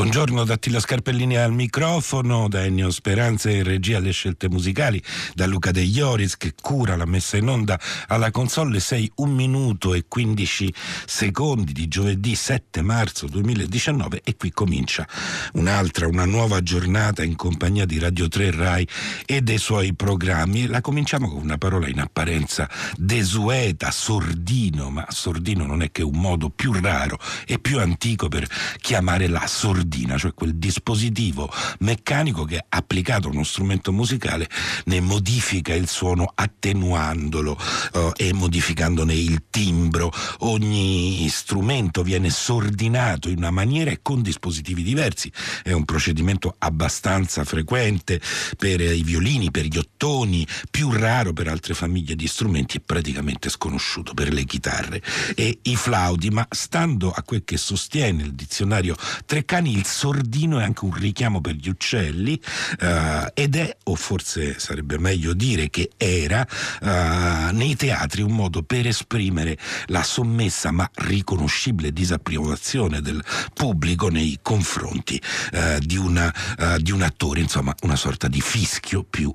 Buongiorno da Attila Scarpellini al microfono, da Ennio Speranza in regia alle scelte musicali, da Luca De Ioris che cura la messa in onda alla console 6 1 minuto e 15 secondi di giovedì 7 marzo 2019 e qui comincia un'altra, una nuova giornata in compagnia di Radio 3 Rai e dei suoi programmi. La cominciamo con una parola in apparenza desueta, sordino, ma sordino non è che un modo più raro e più antico per chiamare la sordina sordina, cioè quel dispositivo meccanico che applicato a uno strumento musicale ne modifica il suono attenuandolo uh, e modificandone il timbro. Ogni strumento viene sordinato in una maniera e con dispositivi diversi. È un procedimento abbastanza frequente per i violini, per gli ottoni, più raro per altre famiglie di strumenti e praticamente sconosciuto per le chitarre e i flauti, ma stando a quel che sostiene il dizionario Treccani, il sordino è anche un richiamo per gli uccelli uh, ed è, o forse sarebbe meglio dire che era, uh, nei teatri un modo per esprimere la sommessa ma riconoscibile disapprovazione del pubblico nei confronti uh, di, una, di, un attore, insomma una sorta di fischio più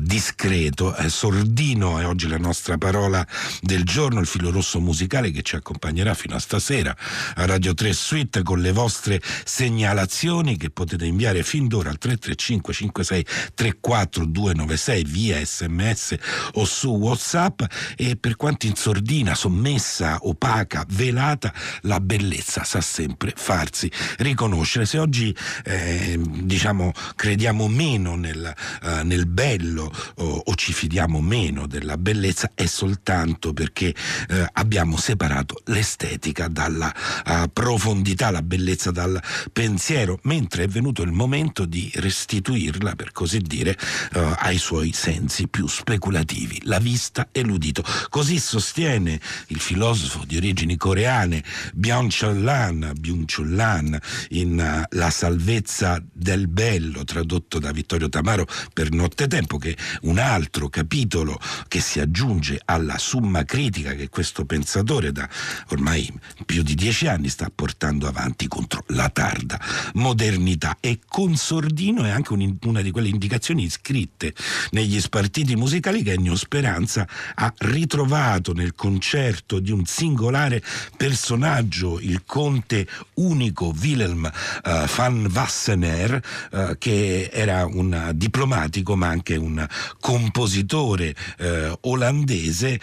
discreto. sordino è oggi la nostra parola del giorno, il filo rosso musicale che ci accompagnerà fino a stasera a Radio 3 Suite con le vostre segnalazioni segnalazioni che potete inviare fin d'ora al 335 56 34 296 via sms o su whatsapp e per quanto in sordina, sommessa, opaca, velata, la bellezza sa sempre farsi riconoscere. Se oggi eh, diciamo crediamo meno nel, uh, nel bello o, o, ci fidiamo meno della bellezza è soltanto perché uh, abbiamo separato l'estetica dalla uh, profondità, la bellezza dal pensiero pensiero, mentre è venuto il momento di restituirla, per così dire, uh, ai suoi sensi più speculativi, la vista e l'udito. Così sostiene il filosofo di origini coreane Byung-Chul Byung-Chul in uh, La salvezza del bello, tradotto da Vittorio Tamaro per Nottetempo, che è un altro capitolo che si aggiunge alla summa critica che questo pensatore da ormai più di dieci anni sta portando avanti contro la tarda modernità e con Sordino è anche un, una di quelle indicazioni scritte negli spartiti musicali che Ennio Speranza ha ritrovato nel concerto di un singolare personaggio, il conte unico Wilhelm uh, van Wassenaer, uh, che era un diplomatico ma anche un compositore uh, olandese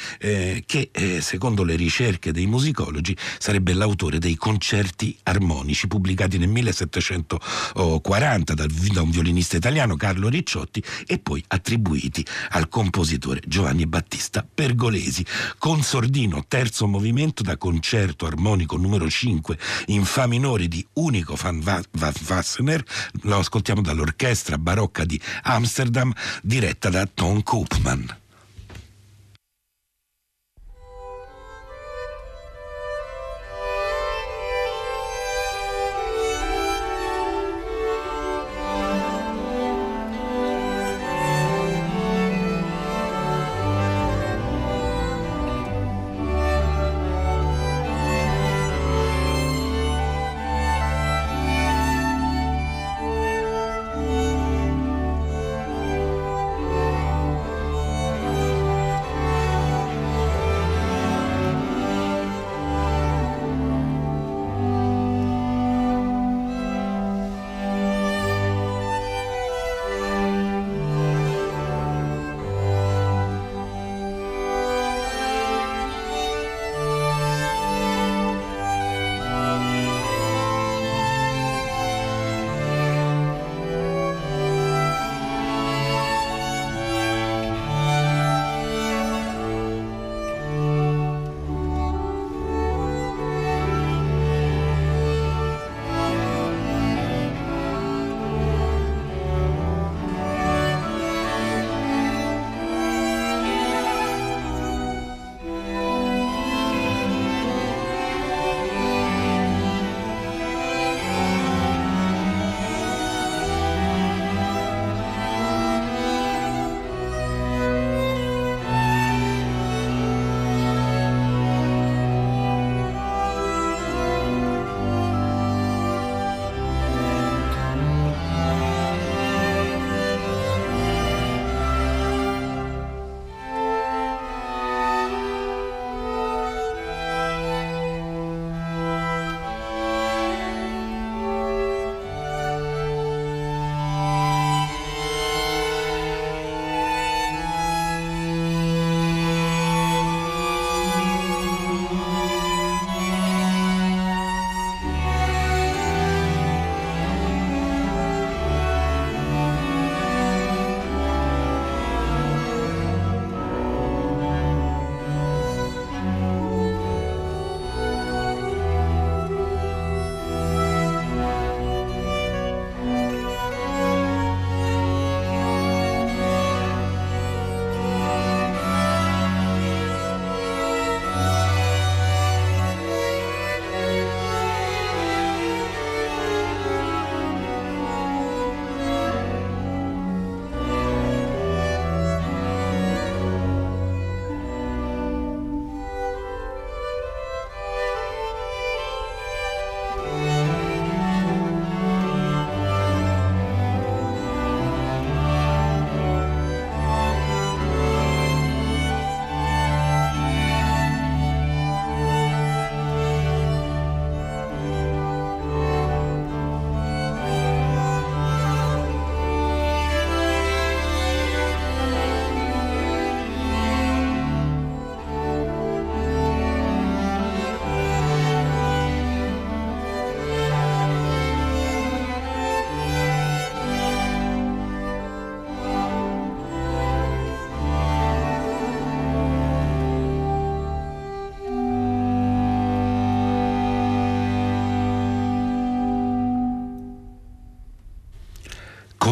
che secondo le ricerche dei musicologi sarebbe l'autore dei concerti armonici pubblicati nel 1740 da, un violinista italiano Carlo Ricciotti e poi attribuiti al compositore Giovanni Battista Pergolesi. Con Sordino, terzo movimento da concerto armonico numero 5 in Fa minore di Unico van Wassener, lo ascoltiamo dall'orchestra barocca di Amsterdam diretta da Tom Koopman.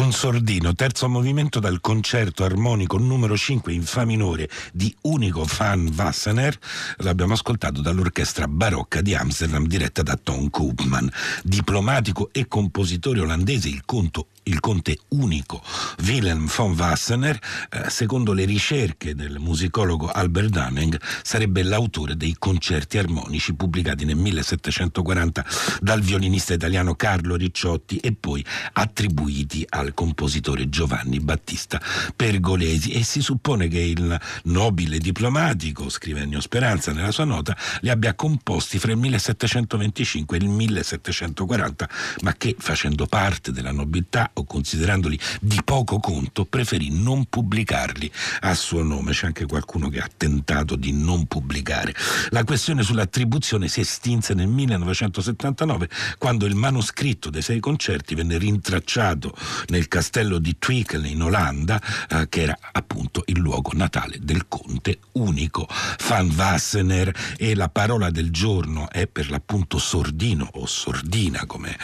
Consordino, terzo movimento dal concerto armonico numero 5 in Fa minore di Unico van Wassenaar, l'abbiamo ascoltato dall'orchestra barocca di Amsterdam diretta da Tom Koopman. Diplomatico e compositore olandese, il conto il conte unico Willem von Wassenaar, eh, secondo le ricerche del musicologo Albert Dunning, sarebbe l'autore dei concerti armonici pubblicati nel 1740 dal violinista italiano Carlo Ricciotti e poi attribuiti al compositore Giovanni Battista Pergolesi. E si suppone che il nobile diplomatico, scrive Ennio Speranza nella sua nota, li abbia composti fra il 1725 e il 1740, ma che facendo parte della nobiltà o considerandoli di poco conto, preferì non pubblicarli a suo nome. C'è anche qualcuno che ha tentato di non pubblicare. La questione sull'attribuzione si estinse nel 1979 quando il manoscritto dei sei concerti venne rintracciato nel castello di Twickel in Olanda, eh, che era appunto il luogo natale del conte unico Van Wassenaar e la parola del giorno è per l'appunto sordino o sordina come,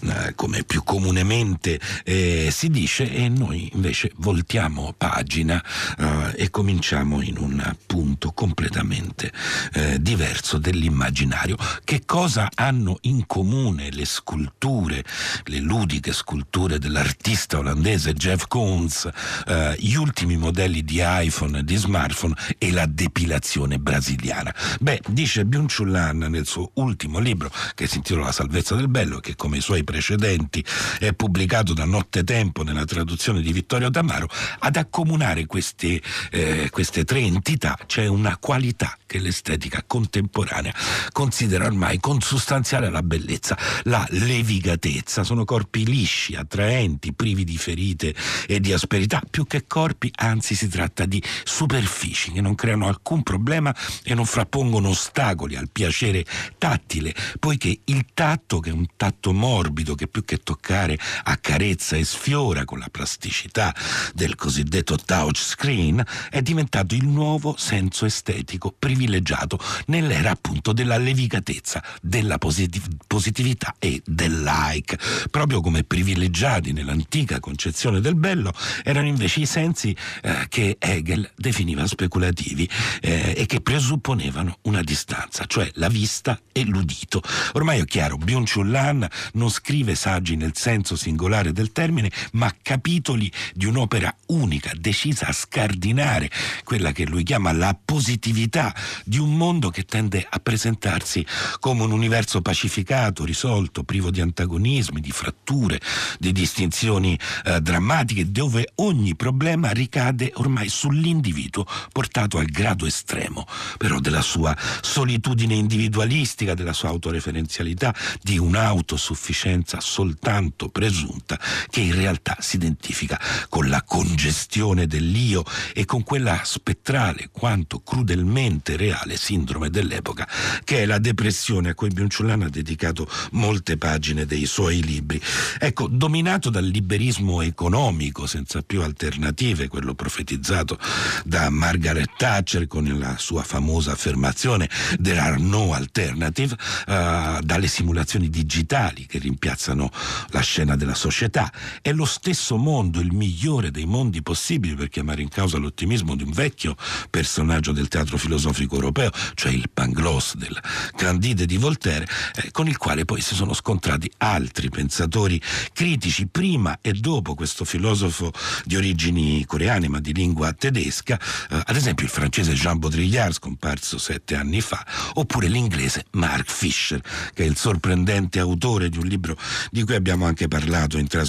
eh, come più comunemente eh, si dice e noi invece voltiamo pagina eh, e cominciamo in un punto completamente eh, diverso dell'immaginario. Che cosa hanno in comune le sculture, le ludiche sculture dell'artista olandese Jeff Koons, eh, gli ultimi modelli di iPhone e di smartphone e la depilazione brasiliana? Beh, dice Byung-Chul nel suo ultimo libro che si intitola La salvezza del bello, che come i suoi precedenti è pubblicato da nottetempo nella traduzione di Vittorio Damaro, ad accomunare queste, eh, queste tre entità c'è una qualità che l'estetica contemporanea considera ormai consustanziale alla bellezza, la levigatezza. Sono corpi lisci, attraenti, privi di ferite e di asperità, più che corpi, anzi si tratta di superfici che non creano alcun problema e non frappongono ostacoli al piacere tattile, poiché il tatto, che è un tatto morbido, che più che toccare accarezza e sfiora con la plasticità del cosiddetto touchscreen, è diventato il nuovo senso estetico privilegiato nell'era appunto della levicatezza, della positiv- positività e del like. Proprio come privilegiati nell'antica concezione del bello erano invece i sensi eh, che Hegel definiva speculativi eh, e che presupponevano una distanza, cioè la vista e l'udito. Ormai è chiaro, Byung-Chul Lan non scrive saggi nel senso singolare del termine, ma capitoli di un'opera unica, decisa a scardinare quella che lui chiama la positività di un mondo che tende a presentarsi come un universo pacificato, risolto, privo di antagonismi, di fratture, di distinzioni eh, drammatiche, dove ogni problema ricade ormai sull'individuo portato al grado estremo, però della sua solitudine individualistica, della sua autoreferenzialità, di un'autosufficienza soltanto presunta che in realtà si identifica con la congestione dell'io e con quella spettrale quanto crudelmente reale sindrome dell'epoca, che è la depressione a cui Biunciullano ha dedicato molte pagine dei suoi libri. Ecco, dominato dal liberismo economico senza più alternative, quello profetizzato da Margaret Thatcher con la sua famosa affermazione There are no alternative, uh, dalle simulazioni digitali che rimpiazzano la scena della società. È lo stesso mondo, il migliore dei mondi possibili per chiamare in causa l'ottimismo di un vecchio personaggio del teatro filosofico europeo, cioè il Pangloss del Candide di Voltaire, eh, con il quale poi si sono scontrati altri pensatori critici prima e dopo questo filosofo di origini coreane ma di lingua tedesca, eh, ad esempio il francese Jean Baudrillard scomparso sette anni fa, oppure l'inglese Mark Fisher, che è il sorprendente autore di un libro di cui abbiamo anche parlato in trasmissione,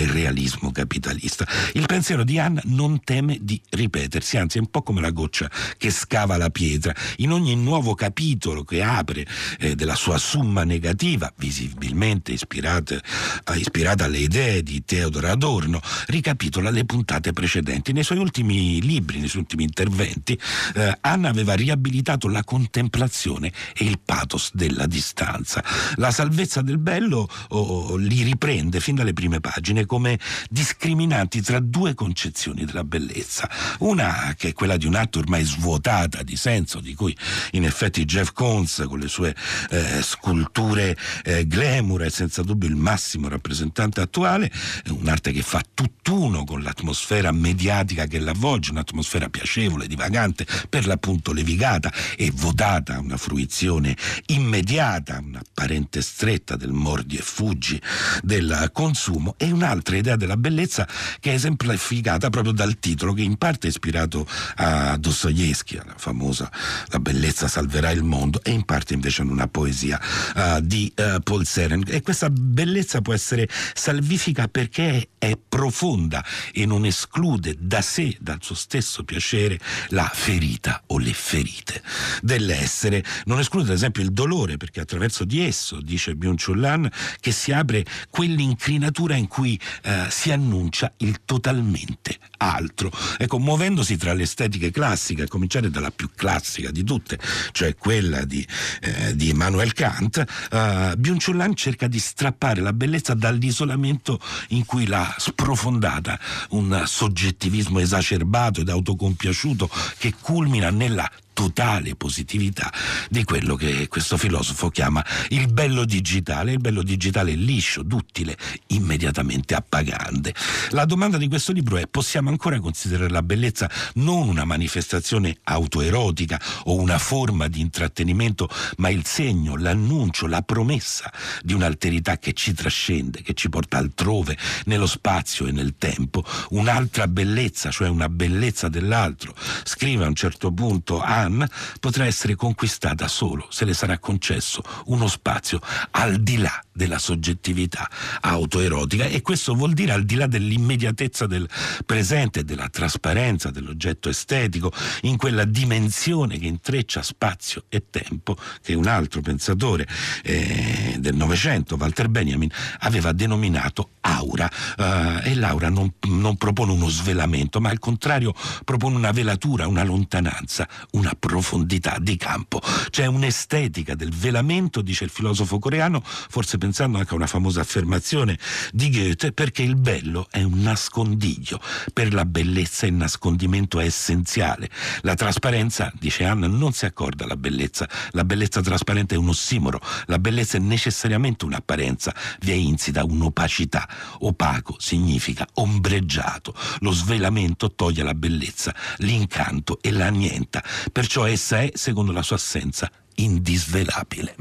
Il realismo capitalista. Il pensiero di Anna non teme di ripetersi, anzi è un po' come la goccia che scava la pietra. In ogni nuovo capitolo che apre eh, della sua summa negativa, visibilmente ispirata, eh, ispirata alle idee di Theodor Adorno, ricapitola le puntate precedenti. Nei suoi ultimi libri, nei suoi ultimi interventi, eh, Anna aveva riabilitato la contemplazione e il pathos della distanza. La salvezza del bello oh, li riprende fin dalle prime pagine come discriminanti tra due concezioni della bellezza. Una che è quella di un atto ormai svuotata di senso di cui in effetti Jeff Koons con le sue eh, sculture eh, glamour è senza dubbio il massimo rappresentante attuale un'arte che fa tutt'uno con l'atmosfera mediatica che l'avvolge, un'atmosfera piacevole, divagante, per l'appunto levigata e votata a una fruizione immediata, un'apparente stretta del mordi e fuggi del consumo e un'altra idea della bellezza che è esemplificata proprio dal titolo che in parte è ispirato a Dostoevsky, la famosa La bellezza salverà il mondo e in parte invece a una poesia uh, di uh, Paul Seren e questa bellezza può essere salvifica perché è profonda e non esclude da sé, dal suo stesso piacere, la ferita o le ferite dell'essere. Non esclude ad esempio il dolore perché attraverso di esso, dice Byung-Chul Lan, che si apre quell'incrinatura in cui uh, si annuncia il totalmente altro. Ecco, muovendosi tra le estetiche classiche, a cominciare dalla più classica di tutte, cioè quella di, eh, di Immanuel Kant, eh, Byung-Chul cerca di strappare la bellezza dall'isolamento in cui l'ha sprofondata, un soggettivismo esacerbato ed autocompiaciuto che culmina nella totale positività di quello che questo filosofo chiama il bello digitale. Il bello digitale liscio, duttile, immediatamente appagante. La domanda di questo libro è: possiamo ancora considerare la bellezza non una manifestazione autoerotica o una forma di intrattenimento, ma il segno, l'annuncio, la promessa di un'alterità che ci trascende, che ci porta altrove, nello spazio e nel tempo, un'altra bellezza, cioè una bellezza dell'altro. Scrive a un certo punto Anne, potrà essere conquistata solo se le sarà concesso uno spazio al di là della soggettività autoerotica e questo vuol dire al di là dell'immediatezza del presente della trasparenza dell'oggetto estetico in quella dimensione che intreccia spazio e tempo che un altro pensatore eh, del Novecento, Walter Benjamin, aveva denominato aura. Uh, e l'aura non, non propone uno svelamento ma al contrario propone una velatura, una lontananza, una profondità di campo. C'è un'estetica del velamento, dice il filosofo coreano, forse pensando anche a una famosa affermazione di Goethe, perché il bello è un nascondiglio. Per la bellezza il nascondimento è essenziale. La trasparenza, dice Anna, non si accorda alla bellezza. La bellezza trasparente è un ossimoro. La bellezza è necessariamente un'apparenza. Vi è insita un'opacità. Opaco significa ombreggiato. Lo svelamento toglie la bellezza, l'incanto e l'annienta. Perciò essa è, secondo la sua assenza, indisvelabile.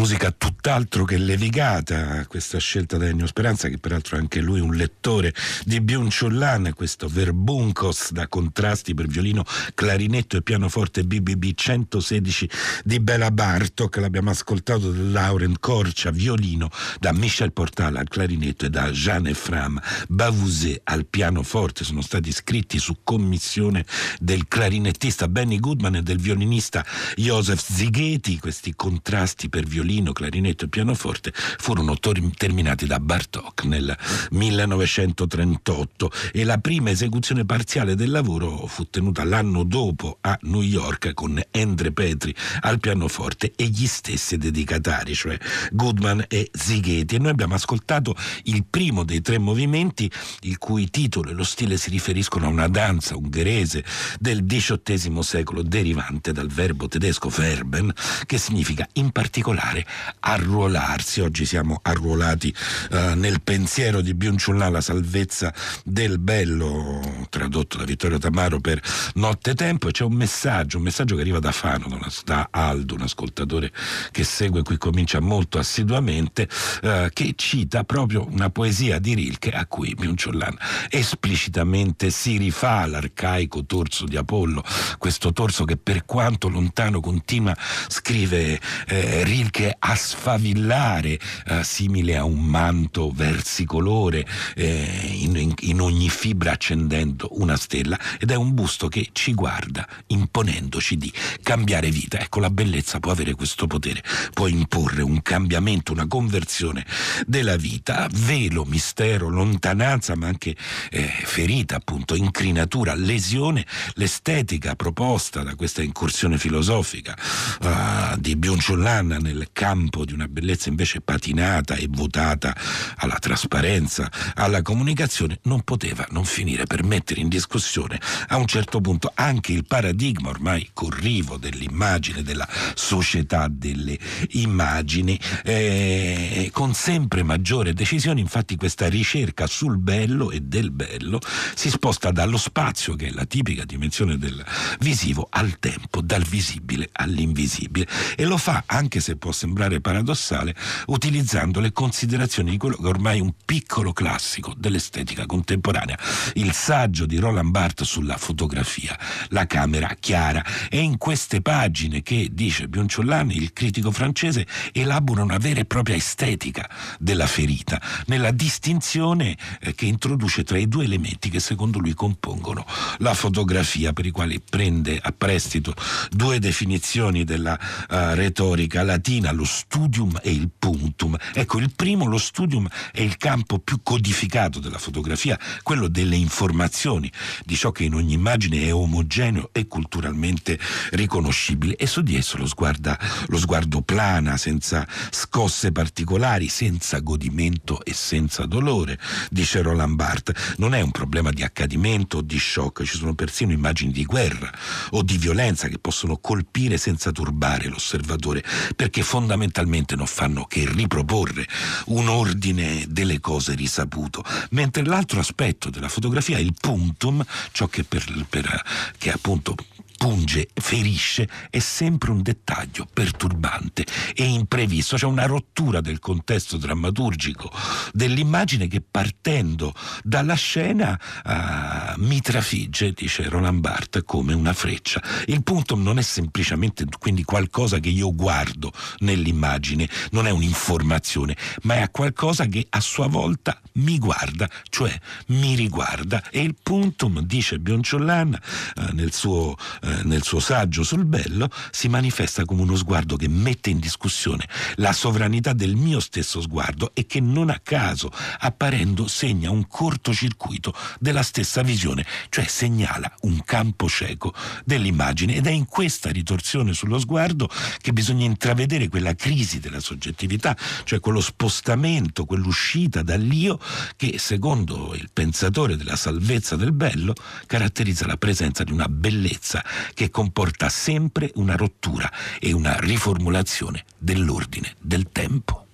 Musica tutt'altro che levigata, questa scelta da Ennio Speranza, che peraltro è anche lui un lettore di Byung-Chul questo Verbunkos da contrasti per violino, clarinetto e pianoforte BBB 116 di Bela Bartok, l'abbiamo ascoltato da Laurent Corcia, violino, da Michel Portal al clarinetto e da Jean Efram Bavouzet al pianoforte, sono stati scritti su commissione del clarinettista Benny Goodman e del violinista Joseph Zigheti, questi contrasti per violino violino, clarinetto e pianoforte furono tor- terminati da Bartok nel 1938 e la prima esecuzione parziale del lavoro fu tenuta l'anno dopo a New York con Andre Petri al pianoforte e gli stessi dedicatari, cioè Goodman e Zighetti. E noi abbiamo ascoltato il primo dei tre movimenti, il cui titolo e lo stile si riferiscono a una danza ungherese del XVIII secolo derivante dal verbo tedesco verben, che significa in particolare particolare arruolarsi. Oggi siamo arruolati eh, nel pensiero di Biunciullà, la salvezza del bello, tradotto da Vittorio Tamaro per Notte Tempo, e c'è un messaggio, un messaggio che arriva da Fano, da Aldo, un ascoltatore che segue qui comincia molto assiduamente, eh, che cita proprio una poesia di Rilke a cui Biunciullan esplicitamente si rifà all'arcaico torso di Apollo, questo torso che per quanto lontano continua, scrive eh, Rilke, a sfavillare, eh, simile a un manto versicolore, eh, in, in, in ogni fibra accendendo una stella, ed è un busto che ci guarda, imponendoci di cambiare vita. Ecco, la bellezza può avere questo potere, può imporre un cambiamento, una conversione della vita, velo, mistero, lontananza, ma anche eh, ferita, appunto, incrinatura, lesione, l'estetica proposta da questa incursione filosofica uh, di Byung-Chul nel campo di una bellezza invece patinata e votata alla trasparenza, alla comunicazione, non poteva non finire per mettere in discussione a un certo punto anche il paradigma ormai corrivo dell'immagine, della società delle immagini, eh, con sempre maggiore decisione. Infatti questa ricerca sul bello e del bello si sposta dallo spazio, che è la tipica dimensione del visivo, al tempo, dal visibile all'invisibile. E lo fa, anche se può sembrare paradossale, utilizzando le considerazioni di quello che ormai è un piccolo classico dell'estetica contemporanea, il saggio di Roland Barthes sulla fotografia, la camera chiara. È in queste pagine che, dice Bionciolani, il critico francese, elabora una vera e propria estetica della ferita, nella distinzione eh, che introduce tra i due elementi che secondo lui compongono la fotografia, per i quali prende a prestito due definizioni della uh, retorica latina, lo studium e il puntum. Ecco, il primo, lo studium, è il campo più codificato della fotografia, quello delle informazioni, di ciò che in ogni immagine è omogeneo e culturalmente riconoscibile e su di esso lo, sguarda, lo sguardo plana, senza scosse particolari, senza godimento e senza dolore, dice Roland Barthes. Non è un problema di accadimento o di shock, ci sono persino immagini di guerra o di violenza che possono colpire senza turbare l'osservatore, perché fondamentalmente fondamentalmente non fanno che riproporre un ordine delle cose risaputo, mentre l'altro aspetto della fotografia il puntum, ciò che, per, per, che appunto punge, ferisce, è sempre un dettaglio perturbante e imprevisto, c'è una rottura del contesto drammaturgico dell'immagine che partendo dalla scena uh, mi trafigge, dice Roland Barthes, come una freccia. Il punto non è semplicemente quindi qualcosa che io guardo nell'immagine, non è un'informazione, ma è qualcosa che a sua volta mi guarda, cioè mi riguarda e il puntum, dice Bionciollan uh, nel suo uh, eh, nel suo saggio sul bello, si manifesta come uno sguardo che mette in discussione la sovranità del mio stesso sguardo e che non a caso, apparendo, segna un cortocircuito della stessa visione, cioè segnala un campo cieco dell'immagine. Ed è in questa ritorsione sullo sguardo che bisogna intravedere quella crisi della soggettività, cioè quello spostamento, quell'uscita dall'io che, secondo il pensatore della salvezza del bello, caratterizza la presenza di una bellezza che comporta sempre una rottura e una riformulazione dell'ordine del tempo.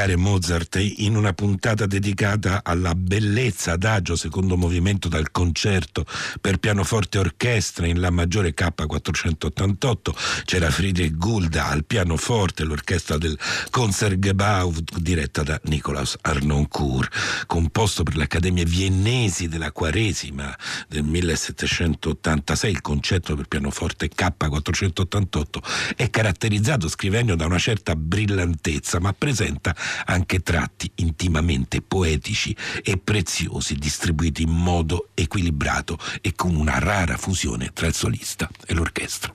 Mancare Mozart in una puntata dedicata alla bellezza adagio secondo movimento dal concerto per pianoforte e orchestra in La maggiore K488 c'era Friedrich Gulda al pianoforte l'orchestra del Concertgebouw diretta da Nikolaus Arnoncourt composto per l'Accademia Viennesi della Quaresima del 1786 il concerto per pianoforte K488 è caratterizzato scrivendo da una certa brillantezza ma presenta anche tratti intimamente poetici e preziosi distribuiti in modo equilibrato e con una rara fusione tra il solista e l'orchestra.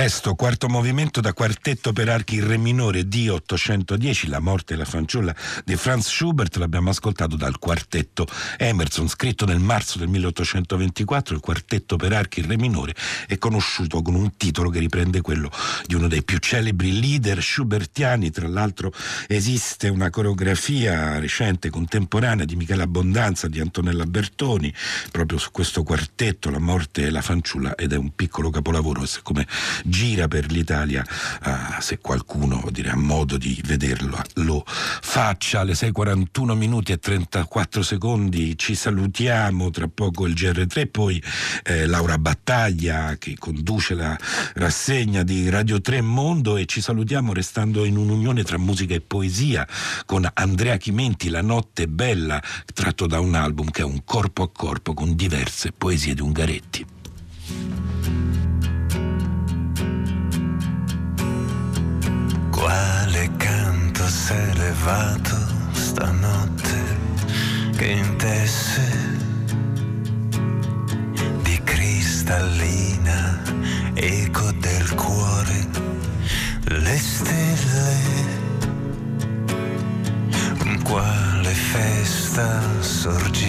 Presto, quarto movimento da quartetto per archi in re minore D810, La morte e la fanciulla di Franz Schubert, l'abbiamo ascoltato dal quartetto Emerson, scritto nel marzo del 1824, il quartetto per archi in re minore è conosciuto con un titolo che riprende quello di uno dei più celebri leader schubertiani, tra l'altro esiste una coreografia recente, contemporanea di Michele Abbondanza, di Antonella Bertoni, proprio su questo quartetto, La morte e la fanciulla, ed è un piccolo capolavoro, come gira per l'Italia, uh, se qualcuno dire, ha modo di vederlo, lo faccia alle 6.41 minuti e 34 secondi. Ci salutiamo, tra poco il GR3, poi eh, Laura Battaglia che conduce la rassegna di Radio 3 Mondo e ci salutiamo restando in un'unione tra musica e poesia con Andrea Chimenti, La notte bella, tratto da un album che è un corpo a corpo con diverse poesie di Ungaretti. Quale canto s'è levato stanotte che intesse di cristallina eco del cuore le stelle. Quale festa sorgiva